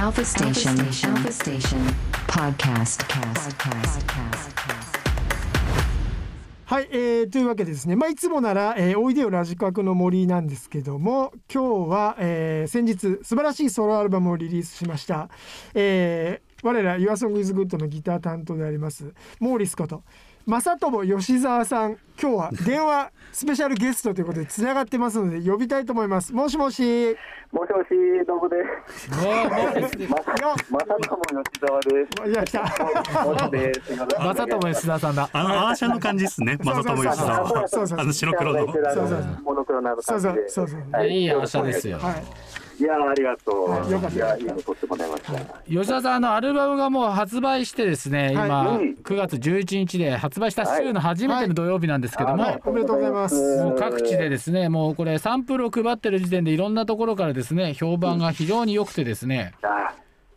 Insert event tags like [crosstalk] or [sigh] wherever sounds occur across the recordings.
Alpha Station. Alpha Station. Podcast. Podcast. はい、えー、というわけでですね、まあ、いつもなら、えー、おいでよラジカクの森なんですけども今日は、えー、先日素晴らしいソロアルバムをリリースしました、えー、我ら YourSongIsGood のギター担当でありますモーリスこと正友吉沢さん今日は電話スペシャルゲストということでつながってますので呼びたいと思いますもしもしもしもし、どうもです。もうもうまさ、まさとも吉沢です。いや来たもしです。すいませんまさとも吉田さんだ。あのアーシャの感じですね。まさとも吉沢は。そうそうそうあの白黒の。そうそうそうモノクロなのそう感じで。そうそうそうはいいいアーシャですよ。はいいやー、ありがとう。はい。よかった。いや、撮ってもらいました。吉田さんのアルバムがもう発売してですね、今はい9月11日で発売した週の初めての土曜日なんですけども、はい。おめでとうございます。もう各地でですね、もうこれサンプルを配ってる時点でいろんなところからですね、評判が非常に良くてですね、あ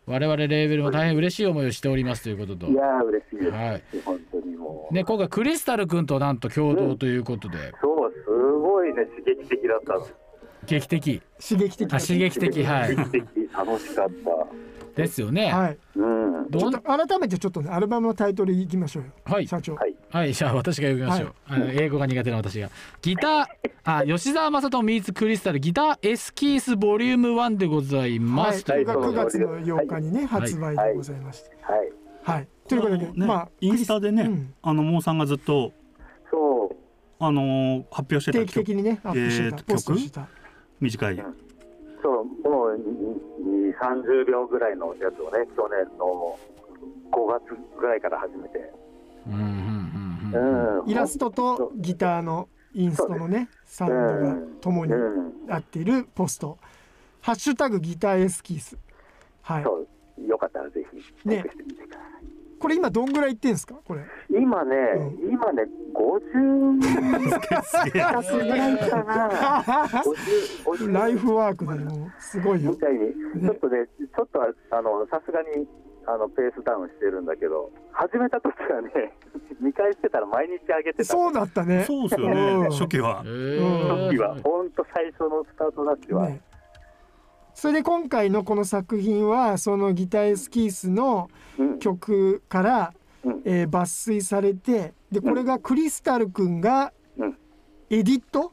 我々レーベルも大変嬉しい思いをしておりますということと。い、やー、嬉しいです。はい。本当にもう。ね、今回クリスタル君となんと共同ということで、そう、すごいね、刺激的だった。劇的、刺激的あ刺激的、はい、刺激的、楽しかった。ですよね。はいうん。どん？ちょっと改めてちょっとねアルバムのタイトルいきましょうよはい社長はい。はい、じゃあ私が読みましょう。あの英語が苦手な私が。ギター、あ、吉沢正人 meets クリスタルギターエスキースボリューム1でございはい、ます。という9ことで月の8日にね、発売でございまして。はい。はい。ということで、ね、まあ、インスタでね、うんあのモーさんがずっとそう。あのー発表してた定期的にね、アップしてた、えーと短い。そう、もう2、30秒ぐらいのやつをね、去年の5月ぐらいから始めて。うんうんうんうん。うんイラストとギターのインストのね、サウンドが共にうん、合っているポスト。ハッシュタグギターエスキース。はい。そう、よかったらぜひ、チこれ今どんぐらいいってんすか？これ。今ね、う今ね、50すげえ近くぐらいかな。50 50ライフワークでもう、すごいよみ。たいに、ちょっとね、ちょっとはあのさすがにあのペースダウンしてるんだけど、始めた時はね、[laughs] 見返してたら毎日上げてた。そうだったね。そうですようんね。初期はえ。うん時は、ー、本当最初のスタートダッシュは。ねそれで今回のこの作品は、そのギターエスキースのうん。曲から、うん。えー抜粋されてでこれがクリスタル君がうん。エディット？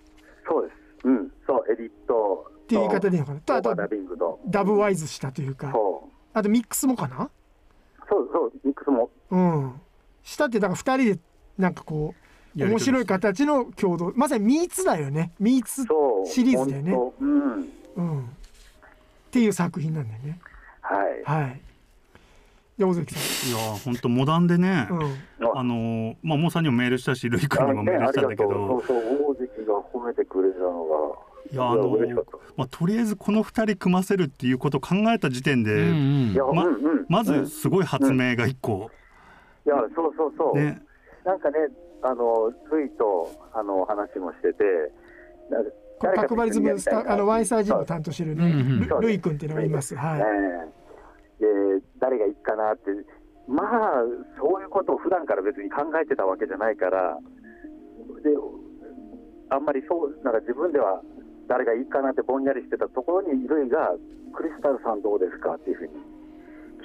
そうです。うん、そう、エディット。っていう言い方でいいのかな？とあとダビングの。ダブワイズしたというか。あとミックスもかな？そう、そう、ミックスも。うん。したってだから2人でなんかこう面白い形の共同まさにミーツだよね。ミーツ。シリーズだよね。うん。うんっていう作品なんだよねはい。はいで尾関さいやー本当モダンでね。ん、うん、あのーまあモーさんにもメールしたし、ルイ君にもメールしたんだけどう、そうそう、大関が褒めてくれたのが。いやあの。まあとりあえずこの二人組ませるっていうことを考えた時点うんで、うんうんうん。まうんずすごい発明が一個いや、そうそうそう。ね。なんかね、あの、ルイと、あの、話もしてて、これ角張リズムスタあのワイサージムを担当してるね、うんうんルルイ君っていうのがいます。はい、ええで、誰がいいかなって、まあ、そういうことを普段から別に考えてたわけじゃないから、で、あんまりそう、なんか自分では誰がいいかなってぼんやりしてたところに、ルイが、クリスタルさんどうですかっていうふうに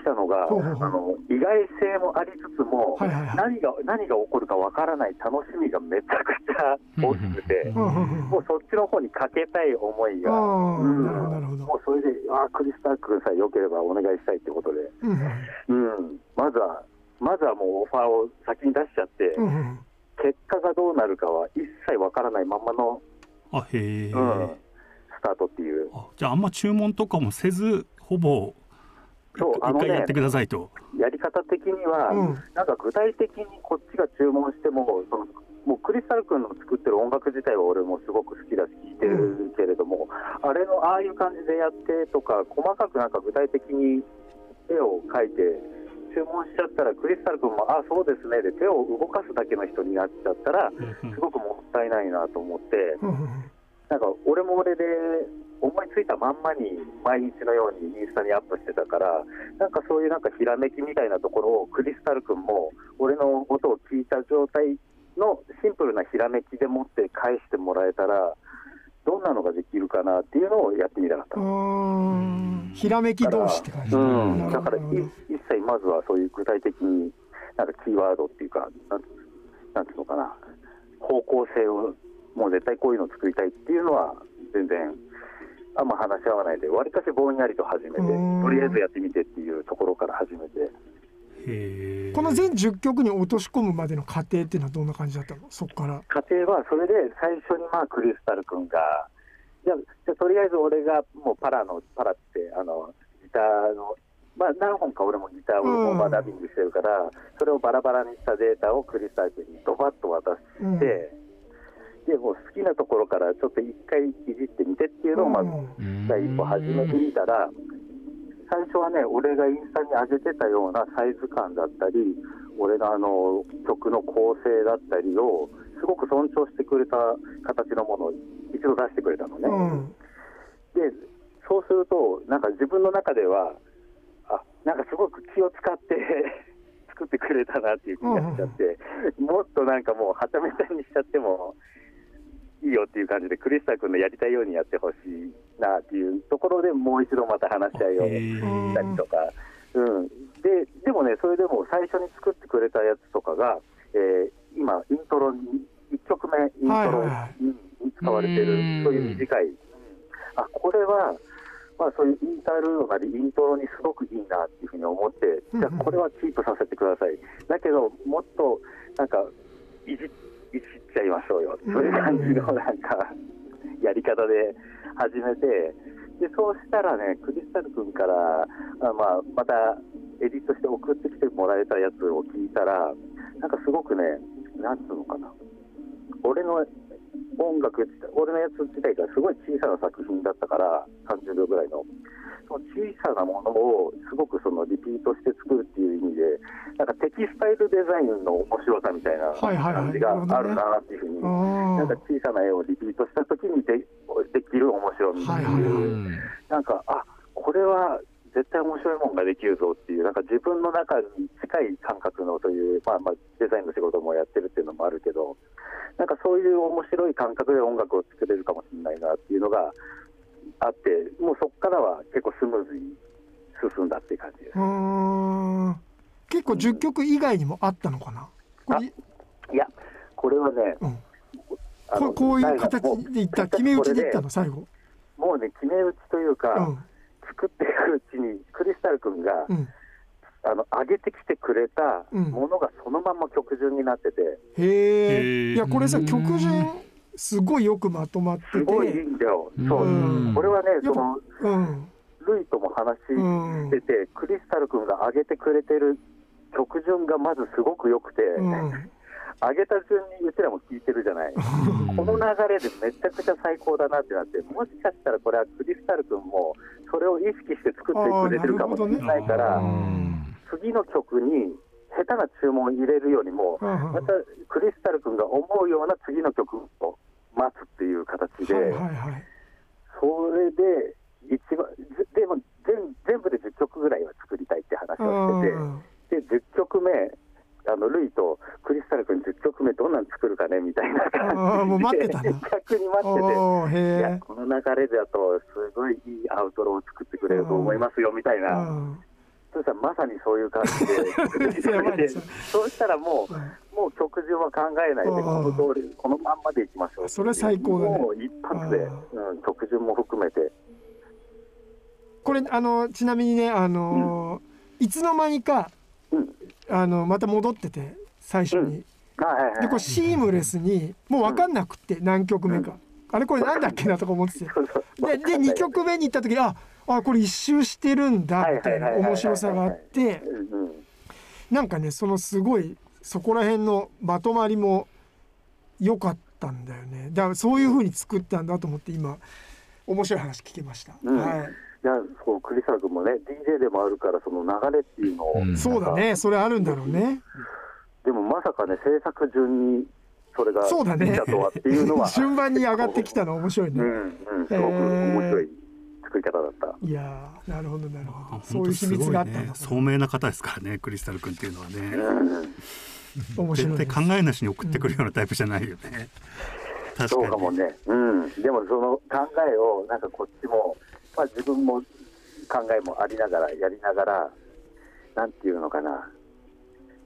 来たのが、あの意外性もありつつも、はいはいはい。何が何が起こるかわからない楽しみがめちゃくちゃ大きくて、もうそっちの方にかけたい思いが、ああ、うん。なるほどなるほど。もうそれで、ああ、クリスタル君さえ良ければお願いしたいってことで、うんうん、まずは、まずはもうオファーを先に出しちゃって、結果がどうなるかは一切わからないまんまの、あへえ。うん、スタートっていう。あじゃああんま注文とかもせずほぼそうあのねやってくださいと。やり方的には、うん。なんか具体的にこっちが注文しても、そのもうクリスタル君の作ってる音楽自体は俺もすごく好きだし聴いてるけれども、あれのああいう感じでやってとか、細かくなんか具体的に絵を描いて、注文しちゃったら、クリスタル君も、あそうですねで手を動かすだけの人になっちゃったら、うん。すごくもったいないなと思って、うんうん。なんか俺も俺で思いついたまんまに毎日のようにインスタにアップしてたから、なんかそういうなんかひらめきみたいなところをクリスタル君も俺の音を聞いた状態のシンプルなひらめきでもって返してもらえたら、どんなのができるかなっていうのをやってみたかった。うの。ん。ひらめき同士って感じ、うん、だから一切まずはそういう具体的になんかキーワードっていうかなんなんていうのかな。方向性をもう絶対こういうのを作りたいっていうのは全然あんま話し合わないでわりかしぼんやりと始めてうん。とりあえずやってみてっていうところから始めて。この全10曲に落とし込むまでの過程っていうのはどんな感じだったの？そこから。家庭はそれで最初にまあクリスタル君がじゃあじゃあとりあえず俺がもうパラのパラってあのギターのまあ何本か俺もギターをもうまあダビングしてるから、それをバラバラにしたデータをクリスタル君にドバッと渡して、うんでもう好きなところからちょっと一回いじってみてっていうのをまずうん。第一歩始めてみたら、最初はね、俺がインスタに上げてたようなサイズ感だったり、俺のあの曲の構成だったりを、すごく尊重してくれた形のものを一度出してくれたのね。うん。で、そうすると、なんか自分の中では、あなんかすごく気を使って [laughs] 作ってくれたなっていう気がしちゃって、もっとなんかもうはためたにしちゃってもいいよっていう感じで、クリスタ君のやりたいようにやってほしいなっていうところでもう一度また話し合いをしたりとか、うん、ででもね、それでも最初に作ってくれたやつとかが、えー今、イントロに、1曲目、イントロにに使われてるうん、そうい。う短い、あこれは、まあ、そういうインタールードなり、イントロにすごくいいなっていうふうに思って、うんじゃあ、これはキープさせてください。だけど、もっとなんかいじ、いじっちゃいましょうよ、そういう感じのなんか、やり方で始めて、でそうしたらね、クリスタル君から、あまあ、またエディットして送ってきてもらえたやつを聞いたら、なんかすごくね、なんつうのかな、俺の音楽俺のやつ自体がすごい小さな作品だったから、30秒ぐらいの。その小さなものをすごくそのリピートして作るっていう意味で、なんかテキスタイルデザインの面白さみたいな感じがあるなっていうふうに、あなんかー小さな絵をリピートしたときにでできる面白みっていう、なんか、あこれは絶対面白いもんができるぞっていう、なんか自分の中に近い感覚のという、まあまあ、デザインの仕事もやってるっていうのもあるけど、なんかそういう面白い感覚で音楽を作れるかもしれないなっていうのがあって、もうそこからは結構スムーズに進んだっていう感じです。うーん。結構10曲以外にもあったのかな？これ？いや、これはね、うん。ここういう形もでいった？決め打ちでいったの？最後。もうね、決め打ちというか、うん。作っていくうちに、クリスタル君が、うん。あの上げてきてくれたうん。ものがそのまま曲順になってて、へへえー。いやこれさうん。曲順すごいよくまとまってて。すごいいいんだよ、そう。うん。これはね、そのうん。ルイとも話うんしてて、クリスタル君が上げてくれてる曲順がまずすごく良くて、うん。上げた順にうちらも聴いてるじゃない、[laughs] この流れでめちゃくちゃ最高だなってなって、もしかしたらこれはクリスタル君もそれを意識して作ってくれてるかもしれないから、ね次の曲に下手な注文を入れるよりも、うんうん。またクリスタル君が思うような次の曲を待つっていう形で、はいはいはい。それで一番、ぜでも全全部で10曲ぐらいは作りたいって話をしてて、で10曲目、あのルイとクリスタル君10曲目どんなん作るかねみたいな感じで逆に待ってて。いやえこの流れだとすごいいいアウトロを作ってくれると思いますよみたいな、うんそしたらまさにそういう感じで [laughs] [laughs] そうしたらもう、もう曲順は考えないで、うんこの通り、このまんまでいきましょう。それ最高だね。もう一発で、うん、曲順も含めて。これあのちなみにねあのいつの間にかうん。あのまた戻ってて最初に。はいはいはい。でこれシームレスにもう分かんなくって何曲目かあれこれなんだっけなとか思ってて。[laughs] でで2曲目に行った時ああこれ一周してるんだみたいな面白さがあって。なんかねそのすごいそこら辺のまとまりも良かったんだよね。だからそういう風に作ったんだと思って今面白い話聞けました、うん。はい。いや、そう、クリスタル君もね、DJ でもあるから、その流れっていうのを、うん。そうだね。それあるんだろうね。でもまさかね、制作順にそれがそうだね。とはっていうのは、[laughs] 順番に上がってきたの面白いね、うん、うん、すごく面白い作り方だった。いやーなるほどなるほあどそういう秘密があったんだ本当すごいね、聡明な方ですからねクリスタル君っていうのはね。うん。面白い絶対考えなしに送ってくるようなタイプじゃないよね、確かに。そうかもね、うん、でもその考えを、なんかこっちも、まあ、自分も考えもありながら、やりながら、なんていうのかな、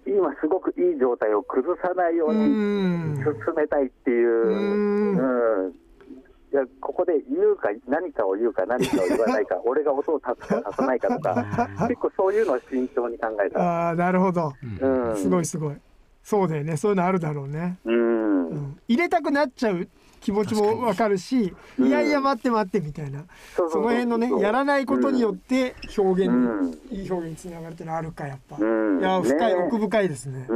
今、すごくいい状態を崩さないよううにん。進めたいっていう、うん。うん。いやここで言うか、何かを言うか、何かを言わないか、[laughs] 俺が音を立つか立たないかとか、[laughs] 結構そういうのを慎重に考えた。ああなるほど。うん、すごいすごい。そうだよね。そういうのあるだろうね、うん、うん、入れたくなっちゃう気持ちもわかるしうん。いやいや待って待ってみたいな。そうその辺のねやらないことによって表現うん。にいい表現につながるってのはあるかやっぱ。うん。いや深いね奥深いですね。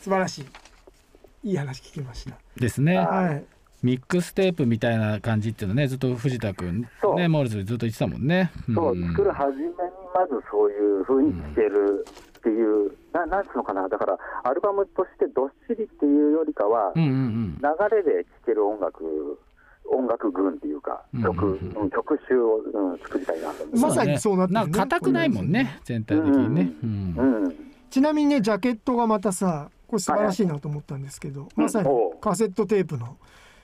素晴らしい。いい話聞きました。ですね。はい。ミックステープみたいな感じっていうのねずっと藤田君ねモールズでずっと言ってたもんね。そう、ん作る初めにまずそういう風に聴けるっていう、ななんつうのかな、だからアルバムとしてどっしりっていうよりかは、うんうん流れで聴ける音楽、音楽群っていうか、うん曲、うん。うん曲集を、うん、作りたいなと。まさにそうなってるね。なんか硬くないもんね全体的にね。うん。う。うん、ちなみにねジャケットがまたさこれ素晴らしいなと思ったんですけどまさにカセットテープの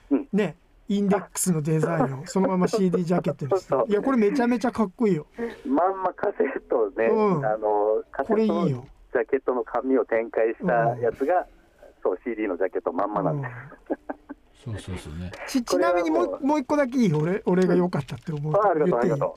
うん。ねインデックスのデザインを [laughs] そのまま CD ジャケットにして。いやこれめちゃめちゃかっこいいよ。まんまカセットね、うん。あのカセこれいットのジャケットの紙を展開したやつが、そう CD のジャケットまんまなんうんで。す。そうそうそうね。[laughs] ちちなみにもうもう。一個だけいい俺俺が良かったって思う。あありがとう、あ言っていい？りがと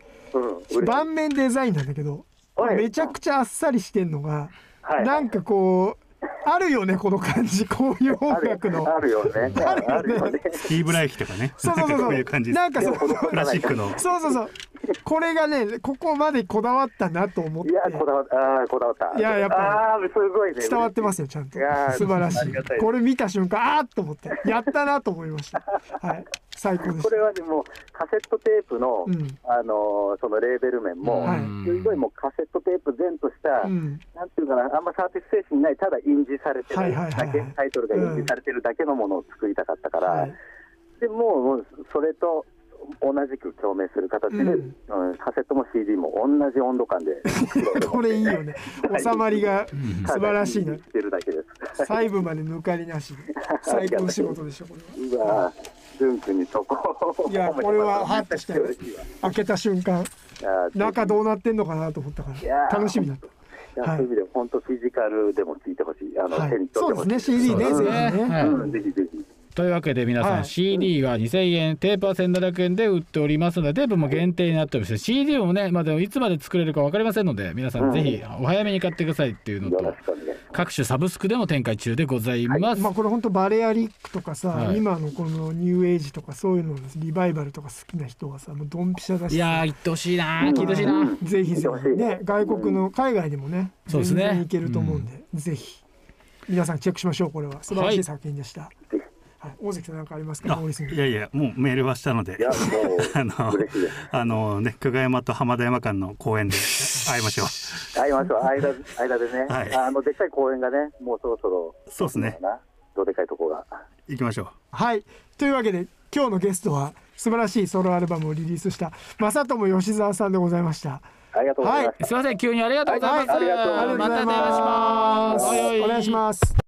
う。うん、盤面デザインなんだけどはい。めちゃくちゃあっさりしてんのがはい。なんかこうあるよねこの感じ。[laughs] こういう音楽の。あるよね。あるよね。スティーブ・ライヒとかね。そうそうそうそう。いう感じなんかそでもう。クラシックの。そうそうそう。これがねここまでこだわったなと思って。いや、こだわった。ああ、こだわった。いややっぱああ、すごいね。伝わってますよちゃんと。いやー素晴らしい。これ見た瞬間あーっと思って。やったなと思いました。はい最高これはでもカセットテープの、うん。あのーそのレーベル面も、はい。すごいもうカセットテープ前とした、たうん。なんていうかな、あんまサービス精神ない、ただ印字されてるはいはいはい。はいだけ、タイトルが印字されてるだけのものを作りたかったから、はい。でもうそれと同じく共鳴する形で、ううんんカセットも CD も同じ温度感で [laughs] これいいよね。収まりが素晴らしいな。細部まで抜かりなしで。[laughs] 最高の仕事でしょこれはうわジュン君にそこをいや [laughs] これはハッとしたよ嬉しいわ開けた瞬間中どうなってんのかなと思ったから楽しみだった。いやはい。そういう意味で本当フィジカルでも聞いてほしい。あの、はい。手に取ってほしい。ですね CD ねそうぜひねですね。はいうん、ぜひぜひ。というわけで皆さん、はい。CD が2000円テープは1700円で売っておりますのでテープも限定になっております。CD もね、まあ、でもいつまで作れるか分かりませんので皆さんぜひお早めに買ってくださいっていうのと、よろしくお願いします。各種サブスクでも展開中でございます、まあこれ本当バレアリックとかさ、はい。今のこのニューエイジとかそういうののリバイバルとか好きな人はさもうドンピシャだしいやー言ってほしいなー聞いてほしいなー。ぜひぜひね外国の海外でもねそうですね。いけると思うんで、ぜひ。皆さんチェックしましょうこれは。素晴らしい作品でした、はい大関さんなんかありますか？いやいやもうメールはしたのでいや、も [laughs] あのう、嬉しいです。あのね久我山と浜田山間の公園で [laughs] 会いましょう会いましょう。間、間でね。はいあの、でっかい公園がね、もうそろそろ。そうですねな。どでかいとこが。行きましょうはいというわけで今日のゲストは素晴らしいソロアルバムをリリースした正友吉沢さんでございましたありがとうございました。すいません急にありがとうございます、はいありがとうございますまた電話しますお願いします